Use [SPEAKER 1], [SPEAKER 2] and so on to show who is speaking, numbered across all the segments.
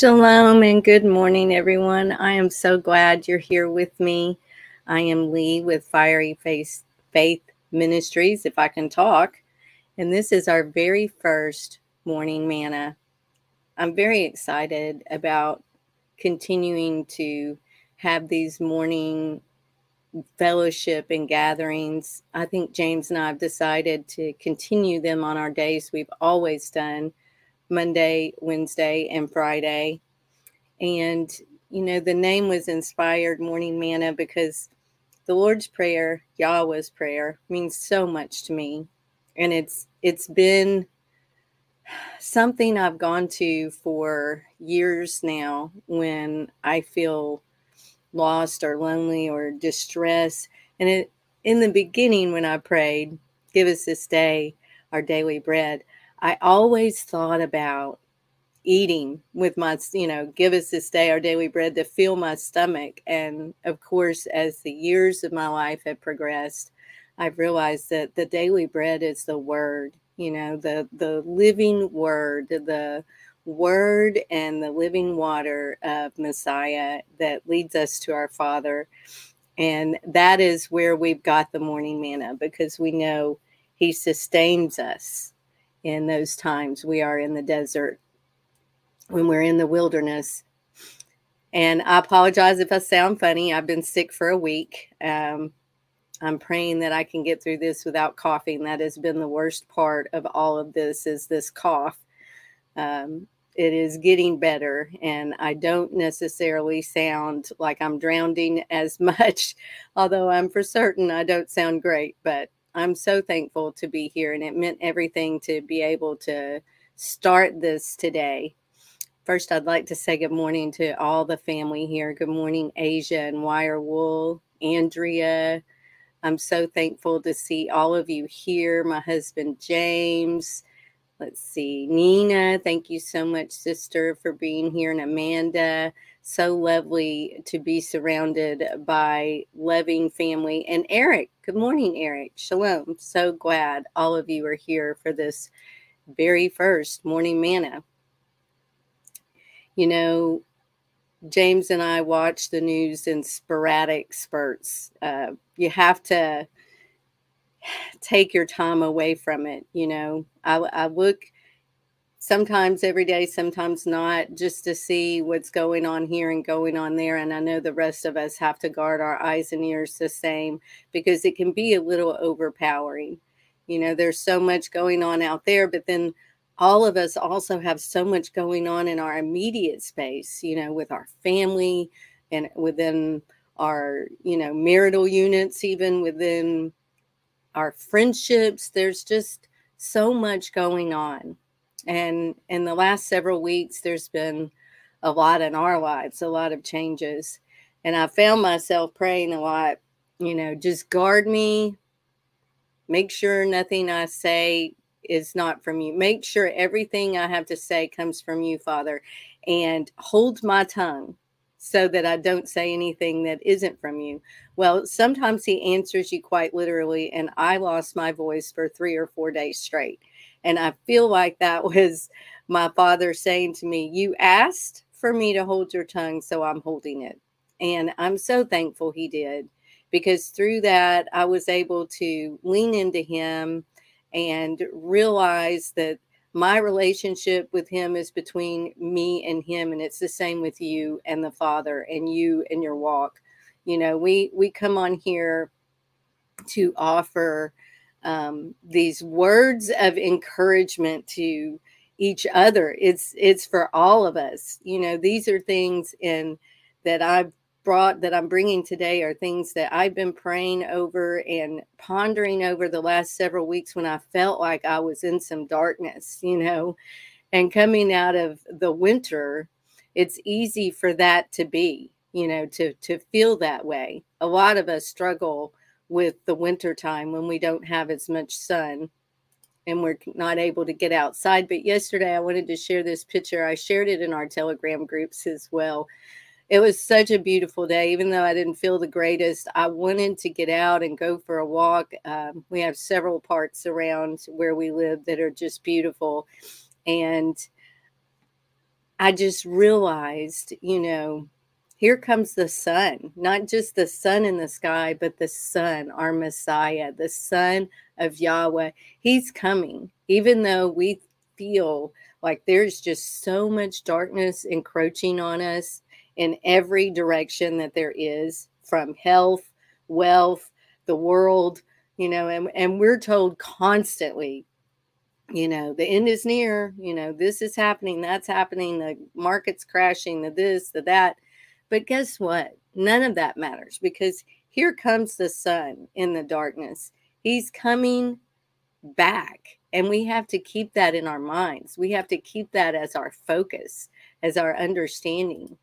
[SPEAKER 1] Shalom and good morning, everyone. I am so glad you're here with me. I am Leigh with Fiery Face Faith Ministries, if I can talk. And this is our very first morning manna. I'm very excited about continuing to have these morning fellowship and gatherings. I think James and I have decided to continue them on our days we've always done Monday, Wednesday, and Friday. And, you know, the name was inspired Morning Manna because the Lord's Prayer, Yahweh's Prayer, means so much to me. And it's it's been something I've gone to for years now when I feel lost or lonely or distressed. And it in the beginning when I prayed, give us this day our daily bread, I always thought about eating with my, you know, give us this day our daily bread to fill my stomach. And of course, as the years of my life have progressed, I've realized that the daily bread is the word, you know, the the living word, the word and the living water of Messiah that leads us to our Father. And that is where we've got the morning manna because we know he sustains us in those times we are in the desert, when we're in the wilderness. And I apologize if I sound funny. I've been sick for a week. Um, I'm praying that I can get through this without coughing. That has been the worst part of all of this is this cough. Um, it is getting better, and I don't necessarily sound like I'm drowning as much, although I'm for certain I don't sound great. But I'm so thankful to be here, and it meant everything to be able to start this today. First, I'd like to say good morning to all the family here. Good morning, Asia and Wire Wool, Andrea. I'm so thankful to see all of you here. My husband, James. Let's see, Nina. Thank you so much, sister, for being here, and Amanda so lovely to be surrounded by loving family. And Eric, good morning, Eric. Shalom. So glad all of you are here for this very first morning manna. You know, James and I watch the news in sporadic spurts. Uh, you have to take your time away from it. You know, I, I look sometimes every day, sometimes not, just to see what's going on here and going on there. And I know the rest of us have to guard our eyes and ears the same because it can be a little overpowering. You know, there's so much going on out there, but then all of us also have so much going on in our immediate space, you know, with our family and within our, you know, marital units, even within our friendships. There's just so much going on and in the last several weeks, there's been a lot in our lives, a lot of changes. And I found myself praying a lot, you know, just guard me, make sure nothing I say is not from you. Make sure everything I have to say comes from you, Father, and hold my tongue so that I don't say anything that isn't from you. Well, sometimes he answers you quite literally, and I lost my voice for three or four days straight. And I feel like that was my father saying to me, You asked for me to hold your tongue, so I'm holding it. And I'm so thankful he did because through that, I was able to lean into him and realize that my relationship with him is between me and him and it's the same with you and the father and you and your walk you know we we come on here to offer um, these words of encouragement to each other. It's it's for all of us. You know, these are things in that I've brought that I'm bringing today are things that I've been praying over and pondering over the last several weeks when I felt like I was in some darkness, you know, and coming out of the winter, it's easy for that to be, you know, to to feel that way. A lot of us struggle with the winter time when we don't have as much sun and we're not able to get outside. But yesterday I wanted to share this picture. I shared it in our Telegram groups as well. It was such a beautiful day, even though I didn't feel the greatest. I wanted to get out and go for a walk. Um, we have several parks around where we live that are just beautiful. And I just realized, you know, here comes the sun, not just the sun in the sky, but the sun, our Messiah, the son of Yahweh. He's coming, even though we feel like there's just so much darkness encroaching on us in every direction that there is from health, wealth, the world, you know, and, and we're told constantly you know the end is near you know this is happening that's happening the market's crashing the this the that but guess what? None of that matters because here comes the sun in the darkness. He's coming back and we have to keep that in our minds. We have to keep that as our focus as our understanding.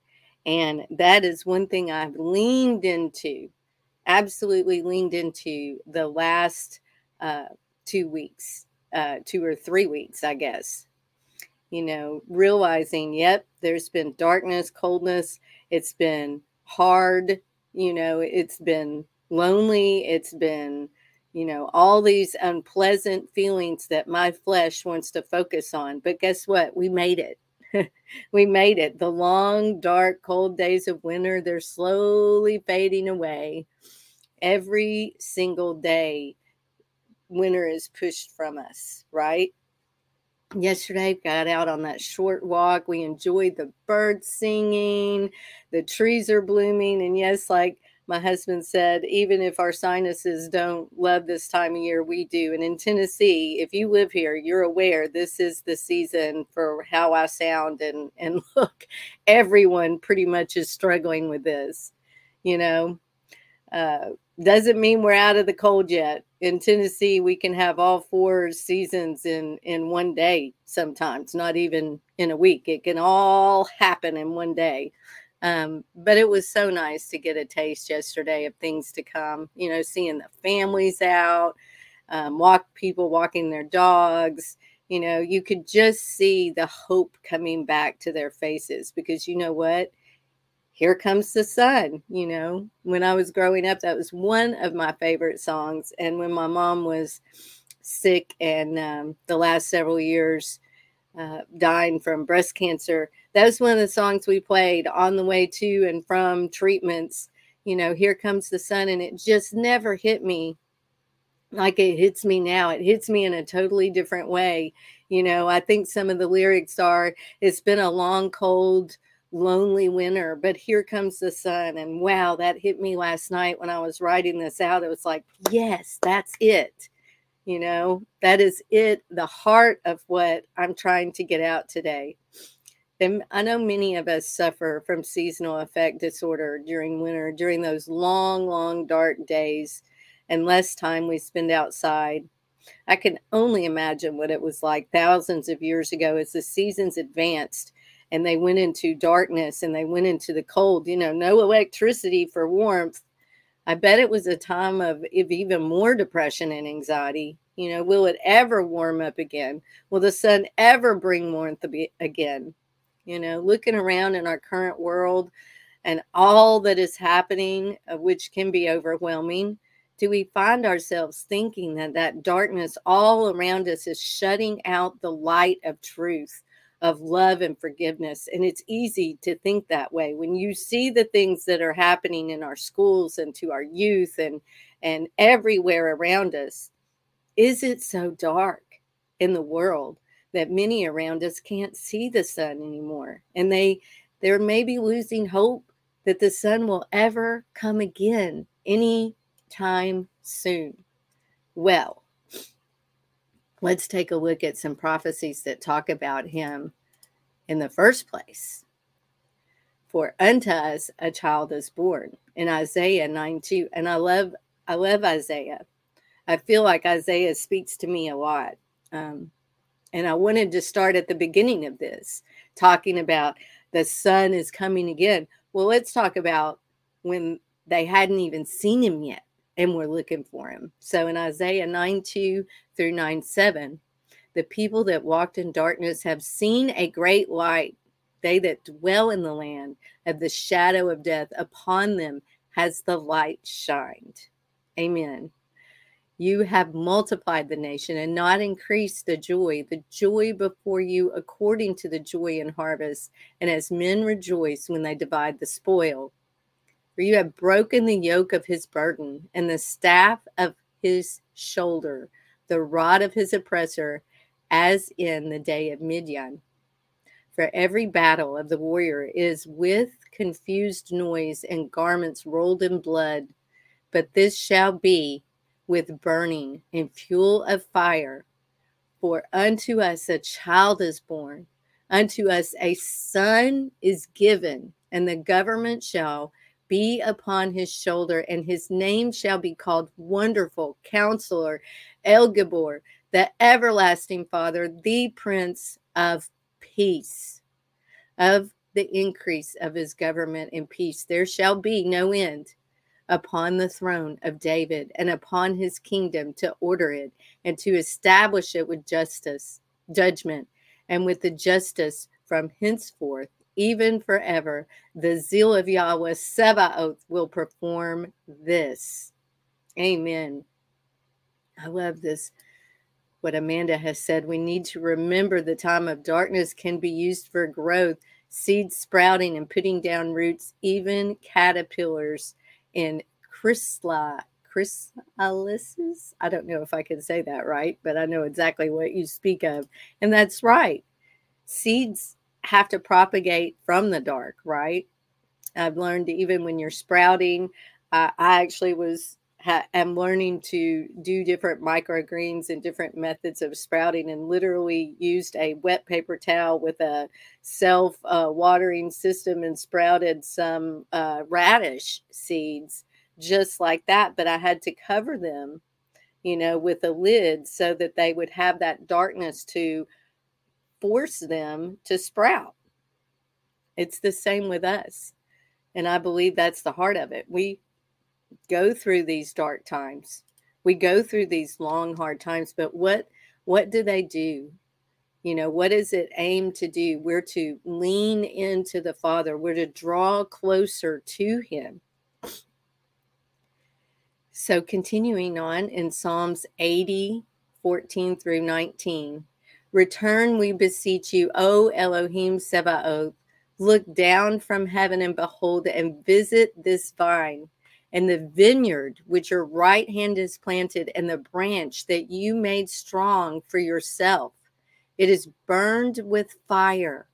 [SPEAKER 1] And that is one thing i've leaned into absolutely leaned into the last uh, two weeks uh, two or three weeks, I guess. You know, realizing, yep, there's been darkness, coldness, it's been hard, you know, it's been lonely, it's been, you know, all these unpleasant feelings that my flesh wants to focus on. But guess what? We made it. we made it. The long, dark, cold days of winter, they're slowly fading away. Every single day, winter is pushed from us, right? Yesterday, got out on that short walk. We enjoyed the birds singing, the trees are blooming. And yes, like my husband said, even if our sinuses don't love this time of year, we do. And in Tennessee, if you live here, you're aware this is the season for how I sound and and look. Everyone pretty much is struggling with this, you know. Uh, doesn't mean we're out of the cold yet. In Tennessee, we can have all four seasons in in one day sometimes, not even in a week. It can all happen in one day. Um, but it was so nice to get a taste yesterday of things to come. You know, seeing the families out, um, walk people walking their dogs. You know, you could just see the hope coming back to their faces because you know what here comes the sun you know? When i was growing up that was one of my favorite songs and when my mom was sick and um, the last several years uh, dying from breast cancer that was one of the songs we played on the way to and from treatments you know here comes the sun and it just never hit me like it hits me now. It hits me in a totally different way you know? I think some of the lyrics are it's been a long cold lonely winter, but here comes the sun. And wow, that hit me last night when I was writing this out. It was like, yes, that's it. You know, that is it, the heart of what I'm trying to get out today. And I know many of us suffer from seasonal affect disorder during winter, during those long, long, dark days and less time we spend outside. I can only imagine what it was like thousands of years ago as the seasons advanced and they went into darkness and they went into the cold, you know, no electricity for warmth. I bet it was a time of, even more depression and anxiety. You know, will it ever warm up again? Will the sun ever bring warmth again? You know, looking around in our current world and all that is happening, uh, which can be overwhelming, do we find ourselves thinking that that darkness all around us is shutting out the light of truth? Of love and forgiveness. And it's easy to think that way when you see the things that are happening in our schools and to our youth and and everywhere around us. Is it so dark in the world that many around us can't see the sun anymore? And they they're maybe losing hope that the sun will ever come again any time soon. Well, let's take a look at some prophecies that talk about him in the first place. For unto us a child is born in Isaiah 9 2. And I love I love Isaiah. I feel like Isaiah speaks to me a lot. Um, and I wanted to start at the beginning of this, talking about the sun is coming again. Well, let's talk about when they hadn't even seen him yet and we're looking for him. So in Isaiah 9 2 through 9 7, the people that walked in darkness have seen a great light. They that dwell in the land of the shadow of death, upon them has the light shined. Amen. You have multiplied the nation and not increased the joy, the joy before you according to the joy in harvest, and as men rejoice when they divide the spoil. For you have broken the yoke of his burden and the staff of his shoulder, the rod of his oppressor, as in the day of Midian. For every battle of the warrior is with confused noise and garments rolled in blood, but this shall be with burning and fuel of fire. For unto us a child is born, unto us a son is given, and the government shall be upon his shoulder, and his name shall be called Wonderful Counselor, El Gibbor, the Everlasting Father, the Prince of Peace. Of the increase of his government and peace, there shall be no end upon the throne of David and upon his kingdom to order it and to establish it with justice, judgment, and with the justice from henceforth, even forever. The zeal of Yahweh Sebaoth will perform this. Amen. I love this. What Amanda has said, we need to remember the time of darkness can be used for growth, seeds sprouting and putting down roots, even caterpillars in chrysla chrysalises. I don't know if I can say that right, but I know exactly what you speak of. And that's right. Seeds have to propagate from the dark, right? I've learned even when you're sprouting, uh, I actually was ha- am learning to do different microgreens and different methods of sprouting, and literally used a wet paper towel with a self uh, watering system and sprouted some uh, radish seeds just like that. But I had to cover them, you know, with a lid so that they would have that darkness to force them to sprout. It's the same with us. And I believe that's the heart of it. We go through these dark times. We go through these long hard times, but what what do they do? You know, what is it aimed to do? We're to lean into the Father. We're to draw closer to him. So continuing on in Psalms 80, 14 through 19. Return, we beseech you, O Elohim Sebaoth. Look down from heaven and behold and visit this vine and the vineyard which your right hand has planted, and the branch that you made strong for yourself. It is burned with fire.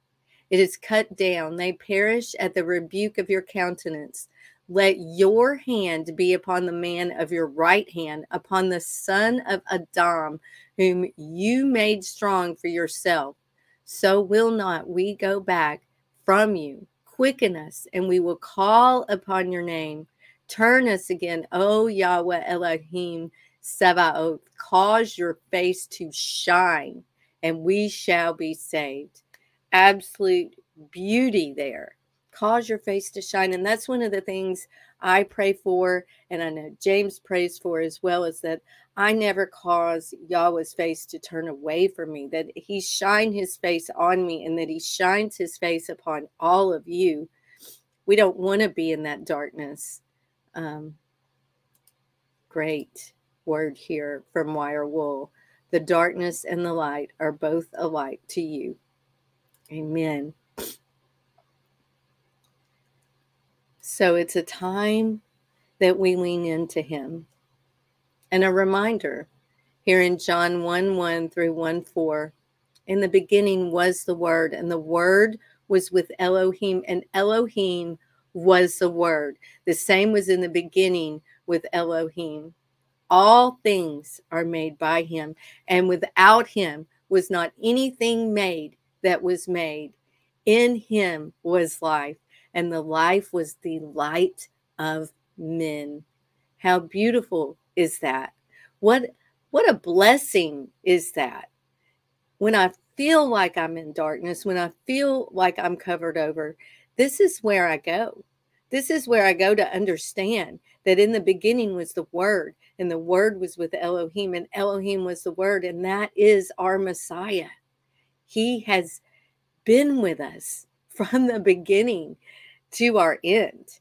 [SPEAKER 1] It is cut down. They perish at the rebuke of your countenance. Let your hand be upon the man of your right hand, upon the son of Adam, whom you made strong for yourself. So will not we go back from you. Quicken us, and we will call upon your name. Turn us again, O Yahweh Elohim Sebaoth. Cause your face to shine, and we shall be saved. Absolute beauty there. Cause your face to shine. And that's one of the things I pray for, and I know James prays for as well, is that I never cause Yahweh's face to turn away from me, that he shine his face on me, and that he shines his face upon all of you. We don't want to be in that darkness. Um, great word here from Wire Wool. The darkness and the light are both alike to you. Amen. So it's a time that we lean into Him. And a reminder here in John 1 1 through 1 4 in the beginning was the Word, and the Word was with Elohim, and Elohim was the Word. The same was in the beginning with Elohim. All things are made by him, and without him was not anything made that was made. In him was life, and the life was the light of men. How beautiful is that? What what a blessing is that? When I feel like I'm in darkness, when I feel like I'm covered over, this is where I go. This is where I go to understand that in the beginning was the Word, and the Word was with Elohim, and Elohim was the Word, and that is our Messiah. He has been with us from the beginning to our end.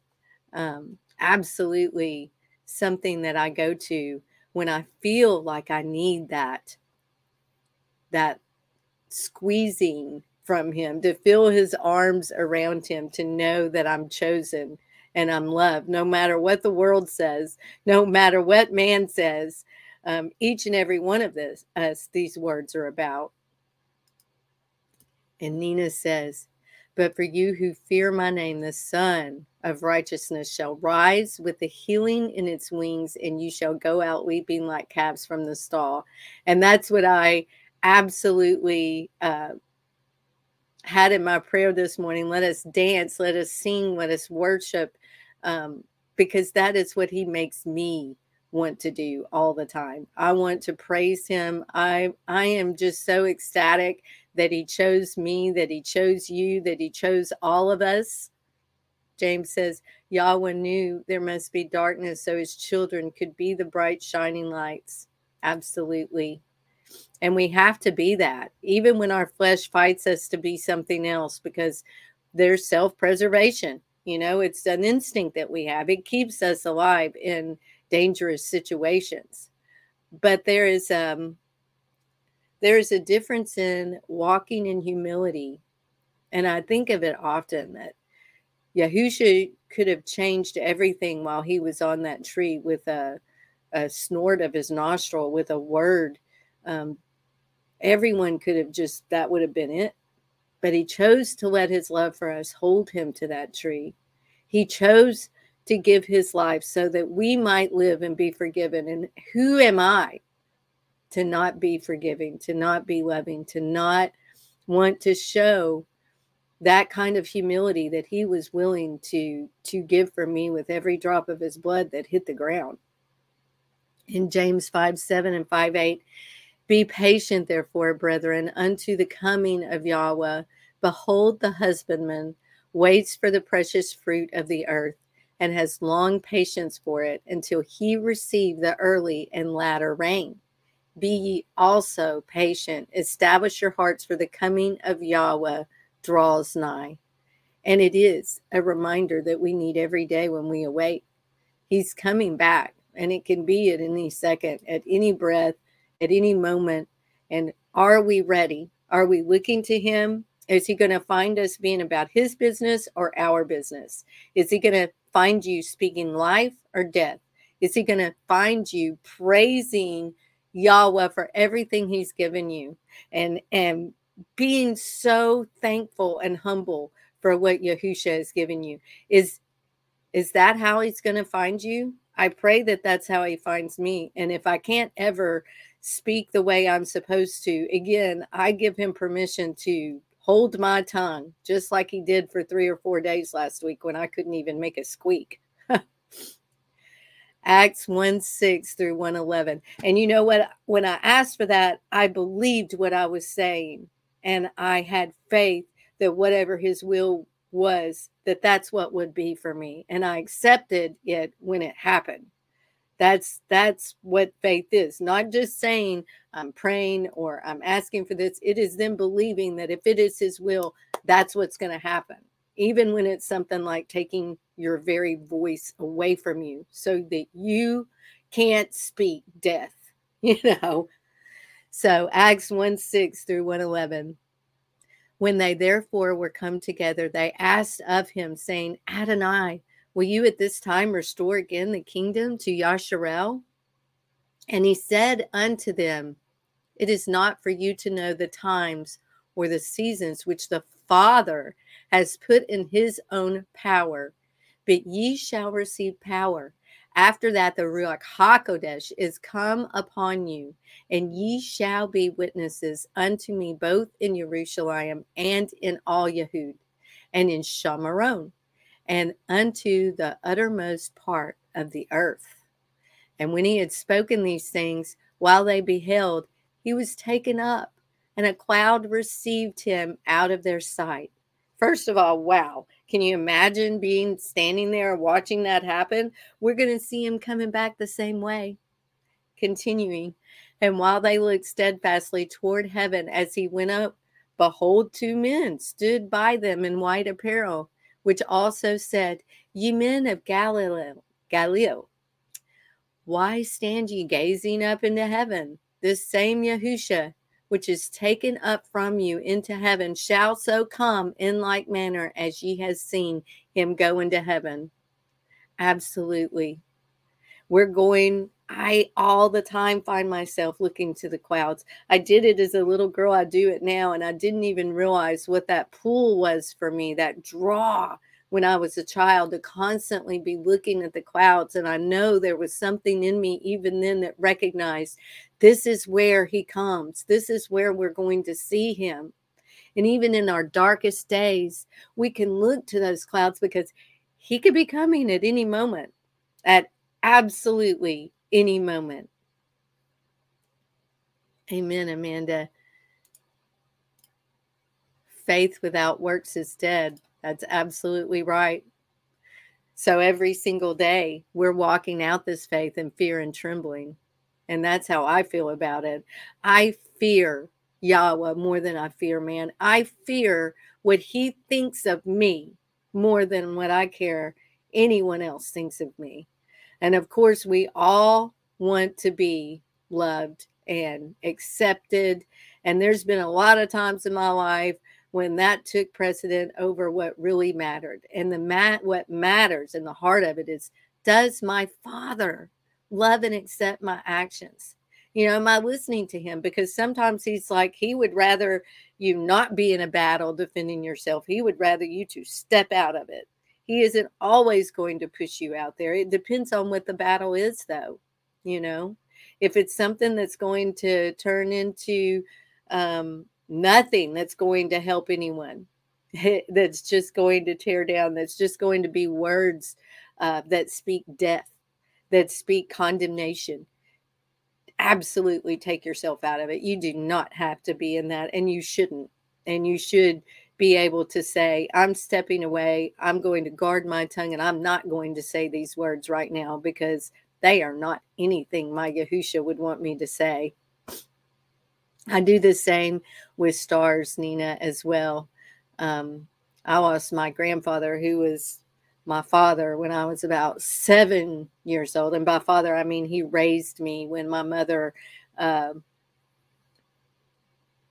[SPEAKER 1] Um, absolutely something that I go to when I feel like I need that, that squeezing from him, to feel his arms around him, to know that I'm chosen and I'm loved, no matter what the world says, no matter what man says. Um, each and every one of this, us, these words are about. And Nina says, But for you who fear my name, the Sun of righteousness shall rise with the healing in its wings, and you shall go out leaping like calves from the stall. And that's what I absolutely uh, had in my prayer this morning. Let us dance, let us sing, let us worship, um, because that is what He makes me want to do all the time. I want to praise Him. I I am just so ecstatic that He chose me, that He chose you, that He chose all of us. James says, Yahweh knew there must be darkness so his children could be the bright, shining lights. Absolutely. And we have to be that, even when our flesh fights us to be something else, because there's self preservation. You know, it's an instinct that we have, it keeps us alive in dangerous situations. But there is, um, there is a difference in walking in humility. And I think of it often that Yahusha could have changed everything while he was on that tree with a, a snort of his nostril, with a word. Um, everyone could have just, that would have been it. But he chose to let his love for us hold him to that tree. He chose to give his life so that we might live and be forgiven. And who am I to not be forgiving, to not be loving, to not want to show that kind of humility that he was willing to to give for me with every drop of his blood that hit the ground. In james 5 7 and 5 8 be patient therefore brethren unto the coming of yahweh. Behold the husbandman waits for the precious fruit of the earth and has long patience for it until he receive the early and latter rain be ye also patient establish your hearts for the coming of yahweh draws nigh. And it is a reminder that we need every day when we awake. He's coming back, and it can be at any second, at any breath, at any moment. And are we ready? Are we looking to Him? Is He going to find us being about His business or our business? Is He going to find you speaking life or death? Is He going to find you praising Yahweh for everything He's given you and and being so thankful and humble for what Yahusha has given you. Is is that how he's going to find you? I pray that that's how he finds me. And if I can't ever speak the way I'm supposed to, again, I give him permission to hold my tongue, just like he did for three or four days last week when I couldn't even make a squeak. Acts 1 6 through 111. And you know what? When I asked for that, I believed what I was saying and I had faith that whatever his will was, that that's what would be for me. And I accepted it when it happened. That's that's what faith is. Not just saying I'm praying or I'm asking for this. It is then believing that if it is his will, that's what's going to happen. Even when it's something like taking your very voice away from you so that you can't speak death, you know, so Acts 1 6 through 111. When they therefore were come together, they asked of him, saying, Adonai, will you at this time restore again the kingdom to Yasharel? And he said unto them, It is not for you to know the times or the seasons which the Father has put in his own power, but ye shall receive power after that, the Ruach HaKodesh is come upon you, and ye shall be witnesses unto me both in Jerusalem and in all Yehud, and in Shamaron, and unto the uttermost part of the earth. And when he had spoken these things, while they beheld, he was taken up, and a cloud received him out of their sight. First of all, wow. Can you imagine being standing there watching that happen? We're going to see him coming back the same way. Continuing, and while they looked steadfastly toward heaven as he went up, behold, two men stood by them in white apparel, which also said, Ye men of Galilee, Galilee, Why stand ye gazing up into heaven? This same Yahusha, which is taken up from you into heaven, shall so come in like manner as ye have seen him go into heaven. Absolutely. We're going I all the time find myself looking to the clouds. I did it as a little girl. I do it now. And I didn't even realize what that pull was for me, that draw when I was a child to constantly be looking at the clouds. And I know there was something in me even then that recognized this is where he comes, this is where we're going to see him. And even in our darkest days, we can look to those clouds because he could be coming at any moment, at absolutely any moment. Amen, Amanda. Faith without works is dead. That's absolutely right. So every single day, we're walking out this faith in fear and trembling. And that's how I feel about it. I fear Yahweh more than I fear man. I fear what he thinks of me more than what I care anyone else thinks of me. And of course, we all want to be loved and accepted. And there's been a lot of times in my life when that took precedent over what really mattered. And the mat what matters in the heart of it is does my father love and accept my actions? You know, am I listening to him? Because sometimes he's like, he would rather you not be in a battle defending yourself. He would rather you to step out of it. He isn't always going to push you out there. It depends on what the battle is, though. You know, if it's something that's going to turn into um, nothing that's going to help anyone, that's just going to tear down, that's just going to be words uh, that speak death, that speak condemnation. Absolutely take yourself out of it. You do not have to be in that, and you shouldn't. And you should be able to say, I'm stepping away. I'm going to guard my tongue and I'm not going to say these words right now because they are not anything my Yahusha would want me to say. I do the same with stars, Nina, as well. Um, I lost my grandfather, who was my father, when I was about seven years old. And by father, I mean he raised me when my mother uh,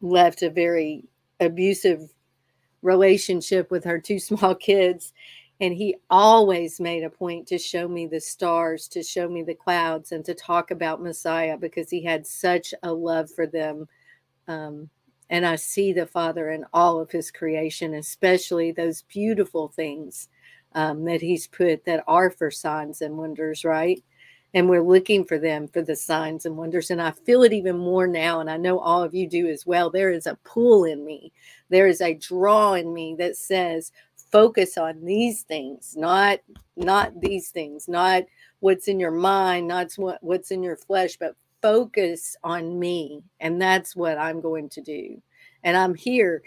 [SPEAKER 1] left a very abusive relationship with her two small kids. And he always made a point to show me the stars, to show me the clouds, and to talk about Messiah because he had such a love for them. Um, and I see the Father in all of his creation, especially those beautiful things um, that he's put that are for signs and wonders, right? and we're looking for them for the signs and wonders. And I feel it even more now, and I know all of you do as well. There is a pull in me, there is a draw in me that says, focus on these things, not not these things, not what's in your mind, not what, what's in your flesh, but focus on me. And that's what I'm going to do. And I'm here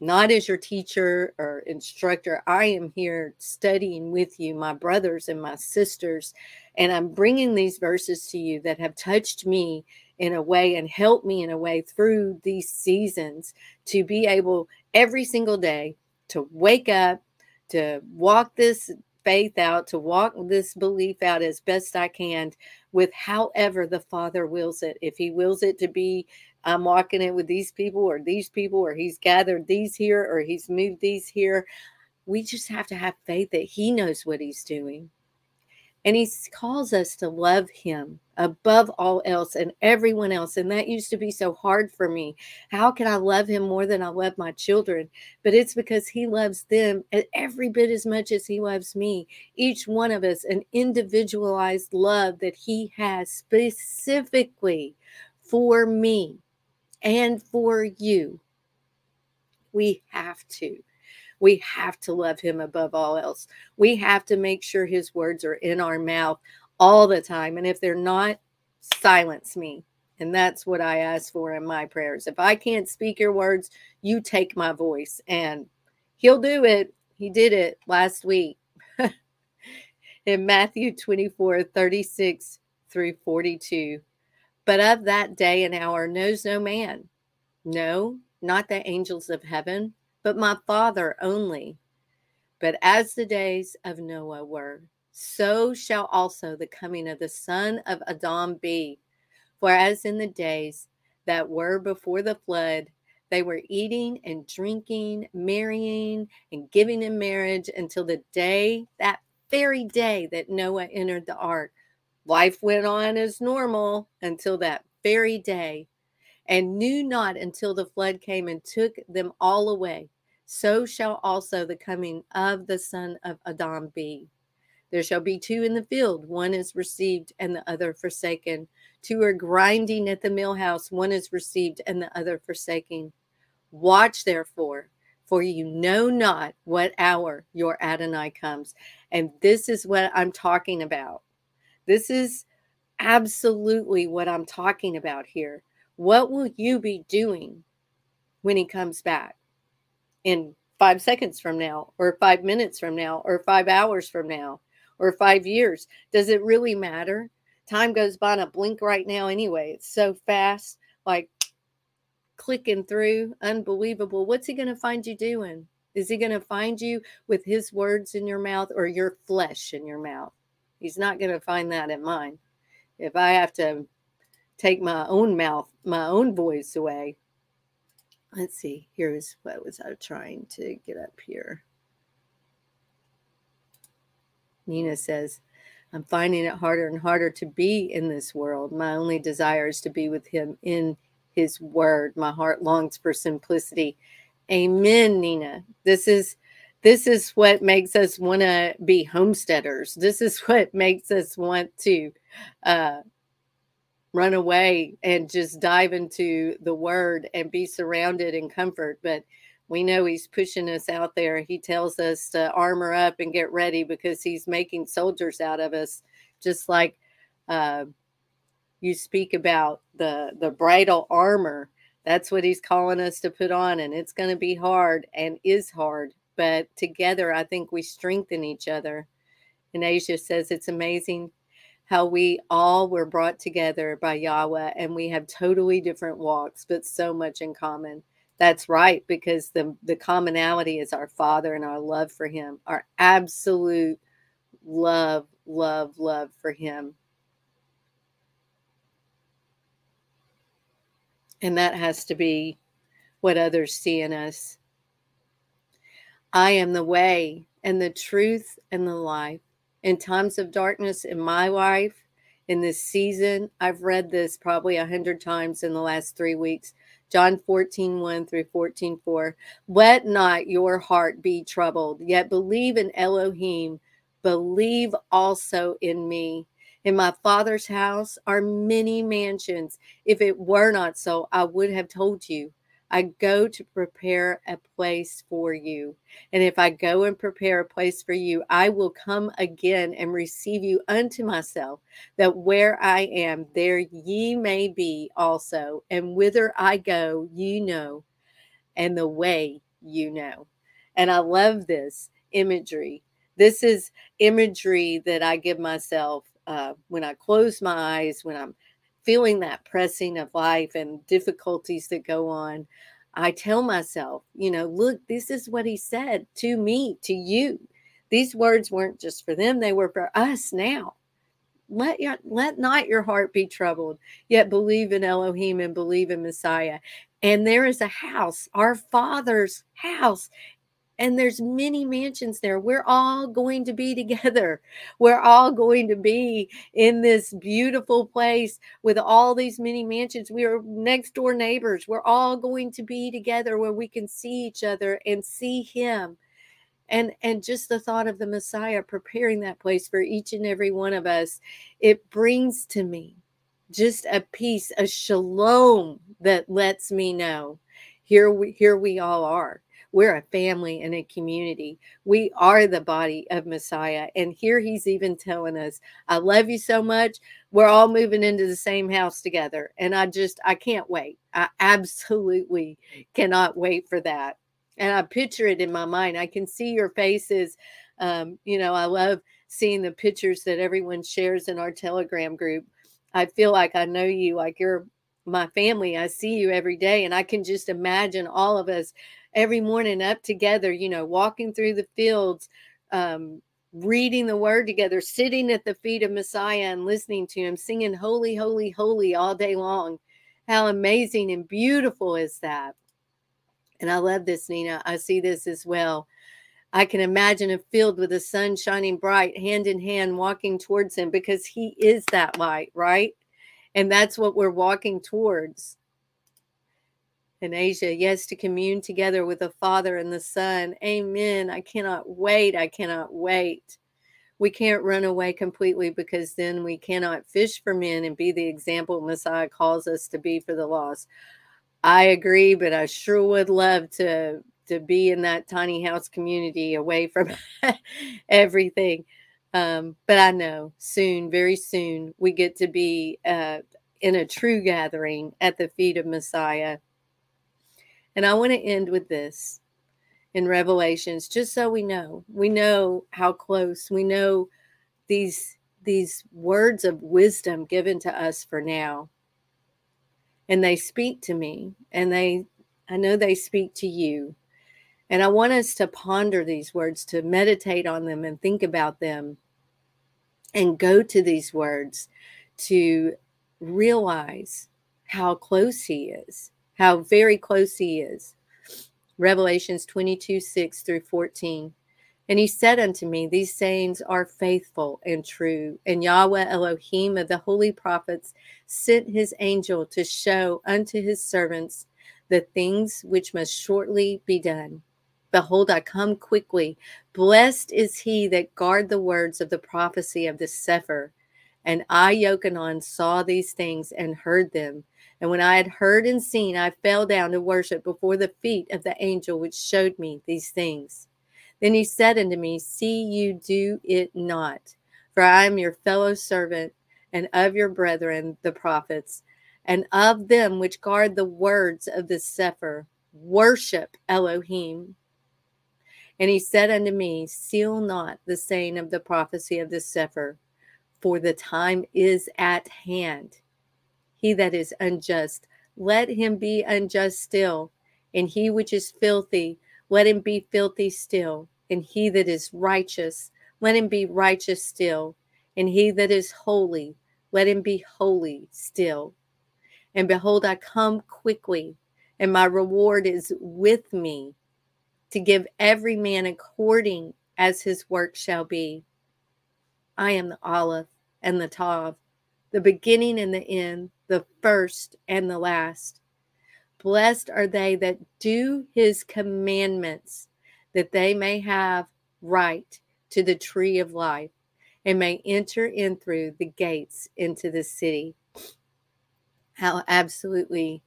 [SPEAKER 1] not as your teacher or instructor. I am here studying with you, my brothers and my sisters. And I'm bringing these verses to you that have touched me in a way and helped me in a way through these seasons to be able every single day to wake up, to walk this faith out, to walk this belief out as best I can with however the Father wills it. If He wills it to be I'm walking it with these people or these people, or he's gathered these here or he's moved these here. We just have to have faith that he knows what he's doing. And he calls us to love him above all else and everyone else. And that used to be so hard for me. How can I love him more than I love my children? But it's because he loves them every bit as much as he loves me. Each one of us, an individualized love that he has specifically for me and for you. We have to. We have to love him above all else. We have to make sure his words are in our mouth all the time. And if they're not, silence me. And that's what I ask for in my prayers. If I can't speak your words, you take my voice. And he'll do it. He did it last week in Matthew 24 36 through 42. But of that day and hour knows no man. No, not the angels of heaven, but my Father only. But as the days of Noah were, so shall also the coming of the Son of Adam be. For as in the days that were before the flood, they were eating and drinking, marrying and giving in marriage until the day, that very day that Noah entered the ark. Life went on as normal until that very day, and knew not until the flood came and took them all away. So shall also the coming of the Son of Adam be. There shall be two in the field, one is received and the other forsaken. Two are grinding at the mill house, one is received and the other forsaken. Watch therefore, for you know not what hour your Adonai comes. And this is what I'm talking about. This is absolutely what I'm talking about here. What will you be doing when he comes back in five seconds from now, or five minutes from now, or five hours from now? or five years. Does it really matter? Time goes by in a blink right now, anyway. It's so fast, like clicking through, unbelievable. What's he going to find you doing? Is he going to find you with his words in your mouth or your flesh in your mouth? He's not going to find that in mine. If I have to take my own mouth, my own voice away. Let's see. Here's what was I trying to get up here. Nina says, I'm finding it harder and harder to be in this world. My only desire is to be with him in his word. My heart longs for simplicity. Amen, Nina. This is this is what makes us want to be homesteaders. This is what makes us want to uh, run away and just dive into the word and be surrounded in comfort. But we know he's pushing us out there. He tells us to armor up and get ready because he's making soldiers out of us, just like uh, you speak about the the bridal armor. That's what he's calling us to put on, and it's going to be hard and is hard. But together, I think we strengthen each other. And Asia says it's amazing how we all were brought together by Yahweh, and we have totally different walks, but so much in common. That's right, because the, the commonality is our Father and our love for Him, our absolute love, love, love for Him. And that has to be what others see in us. I am the way and the truth and the life. In times of darkness in my life, in this season, I've read this probably a hundred times in the last three weeks. John 14, 1 through 14, 4. Let not your heart be troubled, yet believe in Elohim, believe also in me. In my father's house are many mansions. If it were not so, I would have told you. I go to prepare a place for you. And if I go and prepare a place for you, I will come again and receive you unto myself, that where I am, there ye may be also. And whither I go, you know, and the way you know. And I love this imagery. This is imagery that I give myself uh, when I close my eyes, when I'm feeling that pressing of life and difficulties that go on, I tell myself, you know, look, this is what he said to me, to you. These words weren't just for them, they were for us now. Let your let not your heart be troubled, yet believe in Elohim and believe in Messiah. And there is a house, our father's house and there's many mansions there. We're all going to be together. We're all going to be in this beautiful place with all these many mansions. We are next door neighbors. We're all going to be together where we can see each other and see him. And and just the thought of the messiah preparing that place for each and every one of us it brings to me just a peace a shalom that lets me know here we here we all are we're a family and a community. We are the body of Messiah. And here he's even telling us, I love you so much. We're all moving into the same house together. And I just, I can't wait. I absolutely cannot wait for that. And I picture it in my mind. I can see your faces. Um, you know, I love seeing the pictures that everyone shares in our Telegram group. I feel like I know you, like you're my family. I see you every day, and I can just imagine all of us every morning up together, you know, walking through the fields, um, reading the word together, sitting at the feet of Messiah and listening to him, singing holy, holy, holy all day long. How amazing and beautiful is that? And I love this, Nina. I see this as well. I can imagine a field with the sun shining bright, hand in hand, walking towards him because he is that light, right? And that's what we're walking towards. In Asia, yes, to commune together with the Father and the Son. Amen. I cannot wait. I cannot wait. We can't run away completely because then we cannot fish for men and be the example Messiah calls us to be for the lost. I agree, but I sure would love to to be in that tiny house community away from everything. Um, but I know soon, very soon, we get to be uh, in a true gathering at the feet of Messiah. And I want to end with this in Revelations, just so we know. We know how close. We know these these words of wisdom given to us for now. And they speak to me, and they I know they speak to you. And I want us to ponder these words, to meditate on them and think about them and go to these words to realize how close he is, how very close he is. Revelations 22 6 through 14. And he said unto me, These sayings are faithful and true. And Yahweh Elohim of the holy prophets sent his angel to show unto his servants the things which must shortly be done. Behold, I come quickly. Blessed is he that guard the words of the prophecy of the Sefer. And I, Yochanan, saw these things and heard them. And when I had heard and seen, I fell down to worship before the feet of the angel which showed me these things. Then he said unto me, See you do it not, for I am your fellow servant and of your brethren, the prophets, and of them which guard the words of the Sefer. Worship Elohim. And he said unto me, Seal not the saying of the prophecy of the Sefer, for the time is at hand. He that is unjust, let him be unjust still. And he which is filthy, let him be filthy still. And he that is righteous, let him be righteous still. And he that is holy, let him be holy still. And behold, I come quickly, and my reward is with me to give every man according as his work shall be. I am the Aleph and the Tav, the beginning and the end, the first and the last. Blessed are they that do his commandments, that they may have right to the tree of life and may enter in through the gates into the city. How absolutely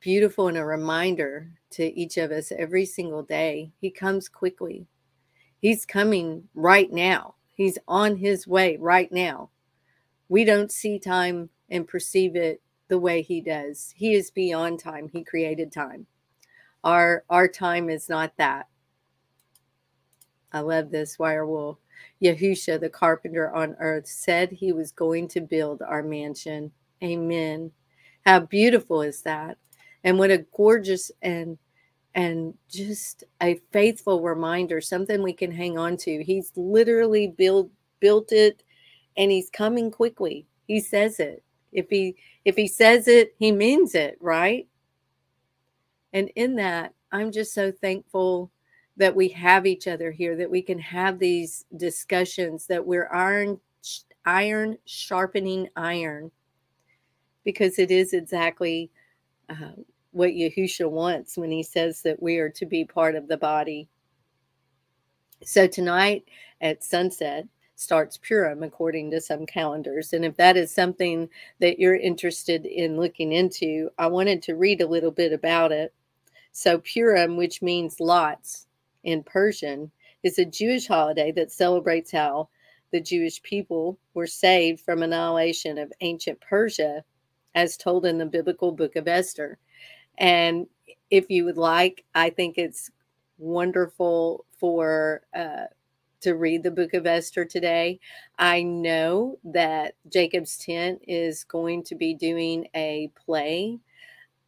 [SPEAKER 1] beautiful and a reminder to each of us every single day. He comes quickly. He's coming right now. He's on his way right now. We don't see time and perceive it the way he does. He is beyond time. He created time. Our our time is not that. I love this. wire wool. Yahusha, the carpenter on earth, said he was going to build our mansion. Amen. How beautiful is that? and what a gorgeous and and just a faithful reminder something we can hang on to he's literally built built it and he's coming quickly he says it if he if he says it he means it right and in that i'm just so thankful that we have each other here that we can have these discussions that we're iron iron sharpening iron because it is exactly uh, what Yahusha wants when he says that we are to be part of the body. So tonight at sunset starts Purim according to some calendars. And if that is something that you're interested in looking into, I wanted to read a little bit about it. So Purim, which means lots in Persian, is a Jewish holiday that celebrates how the Jewish people were saved from annihilation of ancient Persia, as told in the biblical book of Esther. And if you would like, I think it's wonderful for uh, to read the book of Esther today. I know that Jacob's Tent is going to be doing a play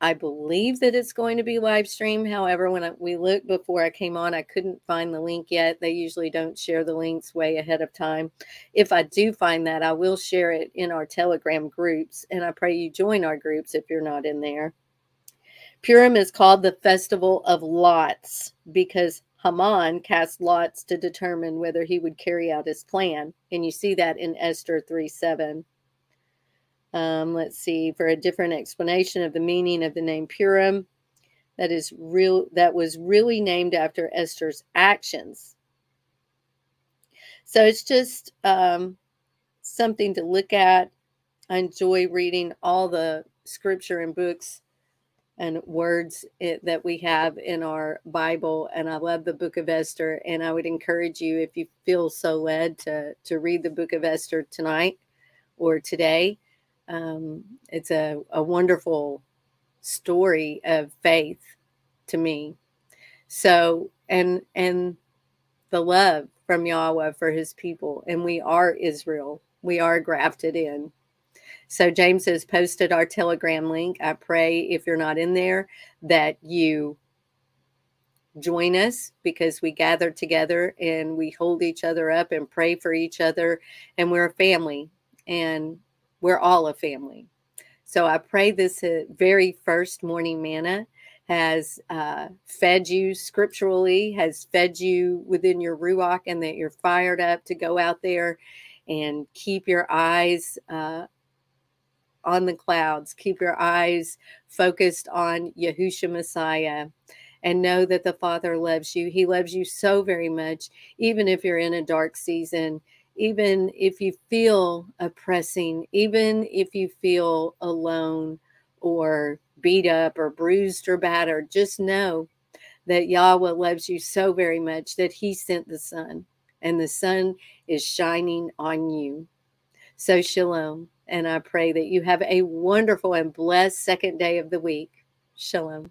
[SPEAKER 1] I believe that it's going to be live stream. However, when I, we looked before I came on, I couldn't find the link yet. They usually don't share the links way ahead of time. If I do find that, I will share it in our Telegram groups, and I pray you join our groups if you're not in there. Purim is called the Festival of Lots because Haman cast lots to determine whether he would carry out his plan. And you see that in Esther 3 7. Um, let's see for a different explanation of the meaning of the name Purim. That is real. That was really named after Esther's actions. So it's just um, something to look at. I enjoy reading all the scripture and books and words it, that we have in our Bible. And I love the book of Esther. And I would encourage you, if you feel so led, to, to read the book of Esther tonight or today. Um, it's a, a wonderful story of faith to me. So, and, and the love from Yahweh for his people. And we are Israel. We are grafted in. So James has posted our Telegram link. I pray if you're not in there that you join us because we gather together and we hold each other up and pray for each other and we're a family and we're all a family. So I pray this uh, very first morning manna has uh, fed you scripturally, has fed you within your ruach, and that you're fired up to go out there and keep your eyes uh, on the clouds. Keep your eyes focused on Yahushua Messiah and know that the Father loves you. He loves you so very much, even if you're in a dark season even if you feel oppressing, even if you feel alone or beat up or bruised or battered, just know that Yahweh loves you so very much that He sent the sun, and the sun is shining on you. So, shalom. And I pray that you have a wonderful and blessed second day of the week. Shalom.